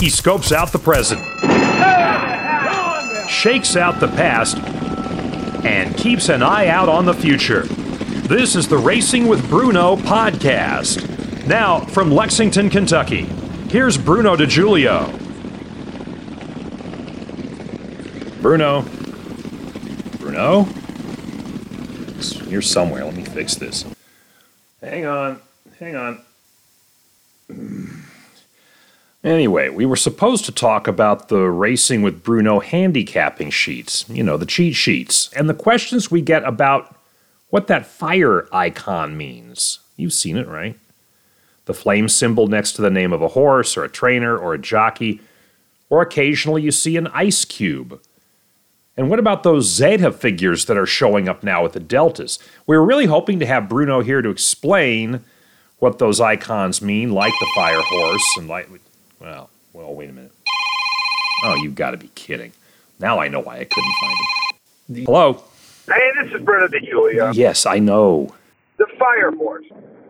He scopes out the present, shakes out the past, and keeps an eye out on the future. This is the Racing with Bruno podcast. Now, from Lexington, Kentucky, here's Bruno DeJulio. Bruno. Bruno? You're somewhere. Let me fix this. Hang on. Hang on. Anyway, we were supposed to talk about the Racing with Bruno handicapping sheets, you know, the cheat sheets, and the questions we get about what that fire icon means. You've seen it, right? The flame symbol next to the name of a horse or a trainer or a jockey, or occasionally you see an ice cube. And what about those Zeta figures that are showing up now with the deltas? We were really hoping to have Bruno here to explain what those icons mean, like the fire horse and like well, well, wait a minute. Oh, you've got to be kidding. Now I know why I couldn't find him. Hello? Hey, this is Bruno DeJulio. Yes, I know. The fire horse.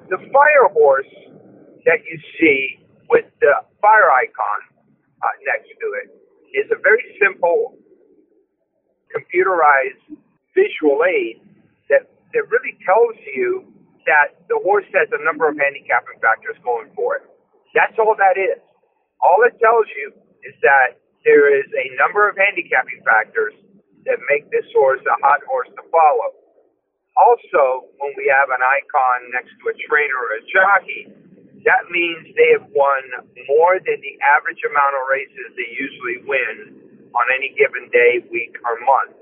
The fire horse that you see with the fire icon uh, next to it is a very simple computerized visual aid that, that really tells you that the horse has a number of handicapping factors going for it. That's all that is. All it tells you is that there is a number of handicapping factors that make this horse a hot horse to follow. Also, when we have an icon next to a trainer or a jockey, that means they have won more than the average amount of races they usually win on any given day, week, or month.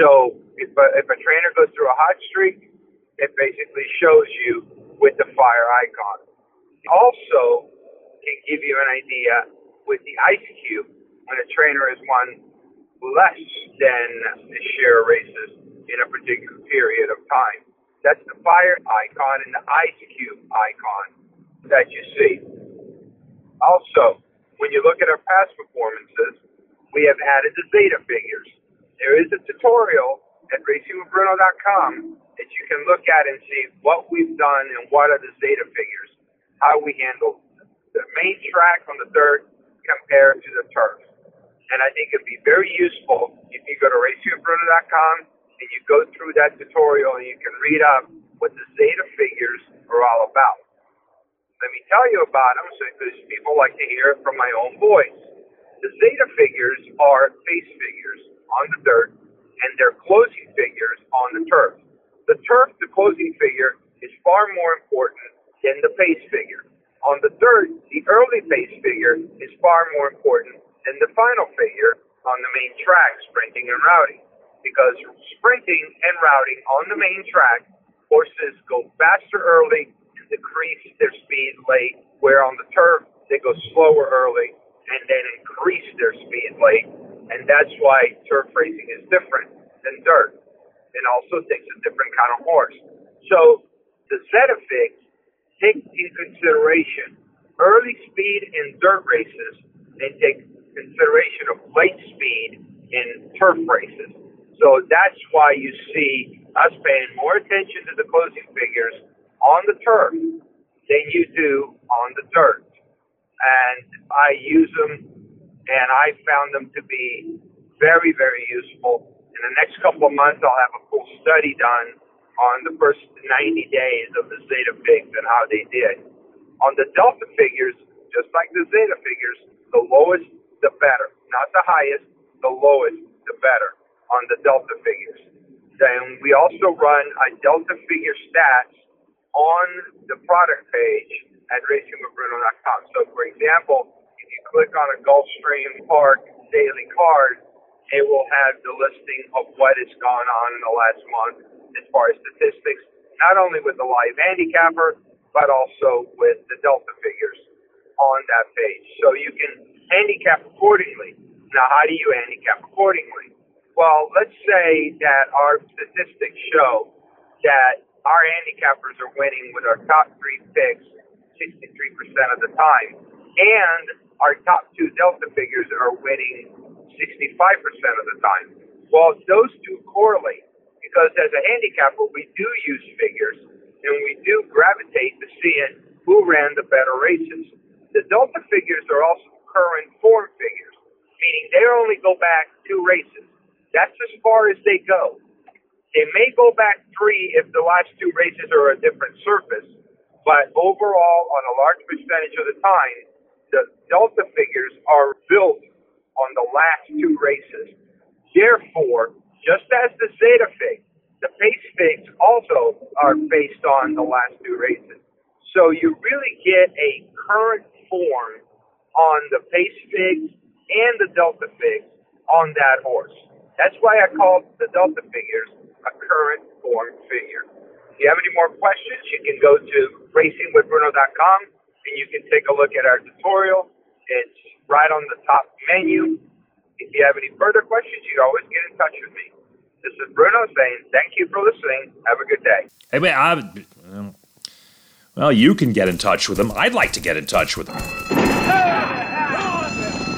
So if a, if a trainer goes through a hot streak, it basically shows you with the fire icon. Also, give you an idea with the ice cube when a trainer has won less than the share races in a particular period of time. That's the fire icon and the ice cube icon that you see. Also, when you look at our past performances, we have added the Zeta figures. There is a tutorial at racingwithbruno.com that you can look at and see what we've done and what are the Zeta figures, how we handle the main track on the dirt compared to the turf. And I think it'd be very useful if you go to racingwithbruno.com and you go through that tutorial and you can read up what the Zeta figures are all about. Let me tell you about them so because people like to hear it from my own voice. The Zeta figures are pace figures on the dirt and they're closing figures on the turf. The turf, the closing figure, is far more important than the pace figure. On the dirt, the early pace figure is far more important than the final figure on the main track, sprinting and routing. Because sprinting and routing on the main track, horses go faster early and decrease their speed late, where on the turf, they go slower early and then increase their speed late. And that's why turf racing is different than dirt. It also takes a different kind of horse. So the Zetafig take in consideration early speed in dirt races and take consideration of late speed in turf races. So that's why you see us paying more attention to the closing figures on the turf than you do on the dirt. And I use them and I found them to be very, very useful. In the next couple of months, I'll have a full study done on the first 90 days of the Zeta figs and how they did. On the Delta figures, just like the Zeta figures, the lowest, the better. Not the highest, the lowest, the better on the Delta figures. Then we also run a Delta figure stats on the product page at racingwithbruno.com. So, for example, if you click on a Gulfstream Park daily card, it will have the listing of what has gone on in the last month as far as statistics, not only with the live handicapper, but also with the Delta figures on that page. So you can handicap accordingly. Now, how do you handicap accordingly? Well, let's say that our statistics show that our handicappers are winning with our top three picks 63% of the time, and our top two Delta figures are winning 65% of the time. Well, those two correlate because as a handicapper, we do use figures and we do gravitate to seeing who ran the better races. The Delta figures are also current form figures, meaning they only go back two races. That's as far as they go. They may go back three if the last two races are a different surface, but overall, on a large percentage of the time, the Delta figures are built on the last two races. Therefore, just as the Zeta figs, the pace figs also are based on the last two races. So you really get a current form on the pace figs and the Delta figs on that horse. That's why I call the Delta figures a current form figure. If you have any more questions, you can go to racingwithbruno.com and you can take a look at our tutorial. It's right on the top menu. If you have any further questions, you can always get in touch with me. This is Bruno saying thank you for listening. Have a good day. Hey, I, well, you can get in touch with him. I'd like to get in touch with him.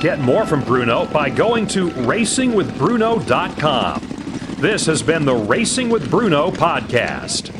Get more from Bruno by going to racingwithbruno.com. This has been the Racing with Bruno podcast.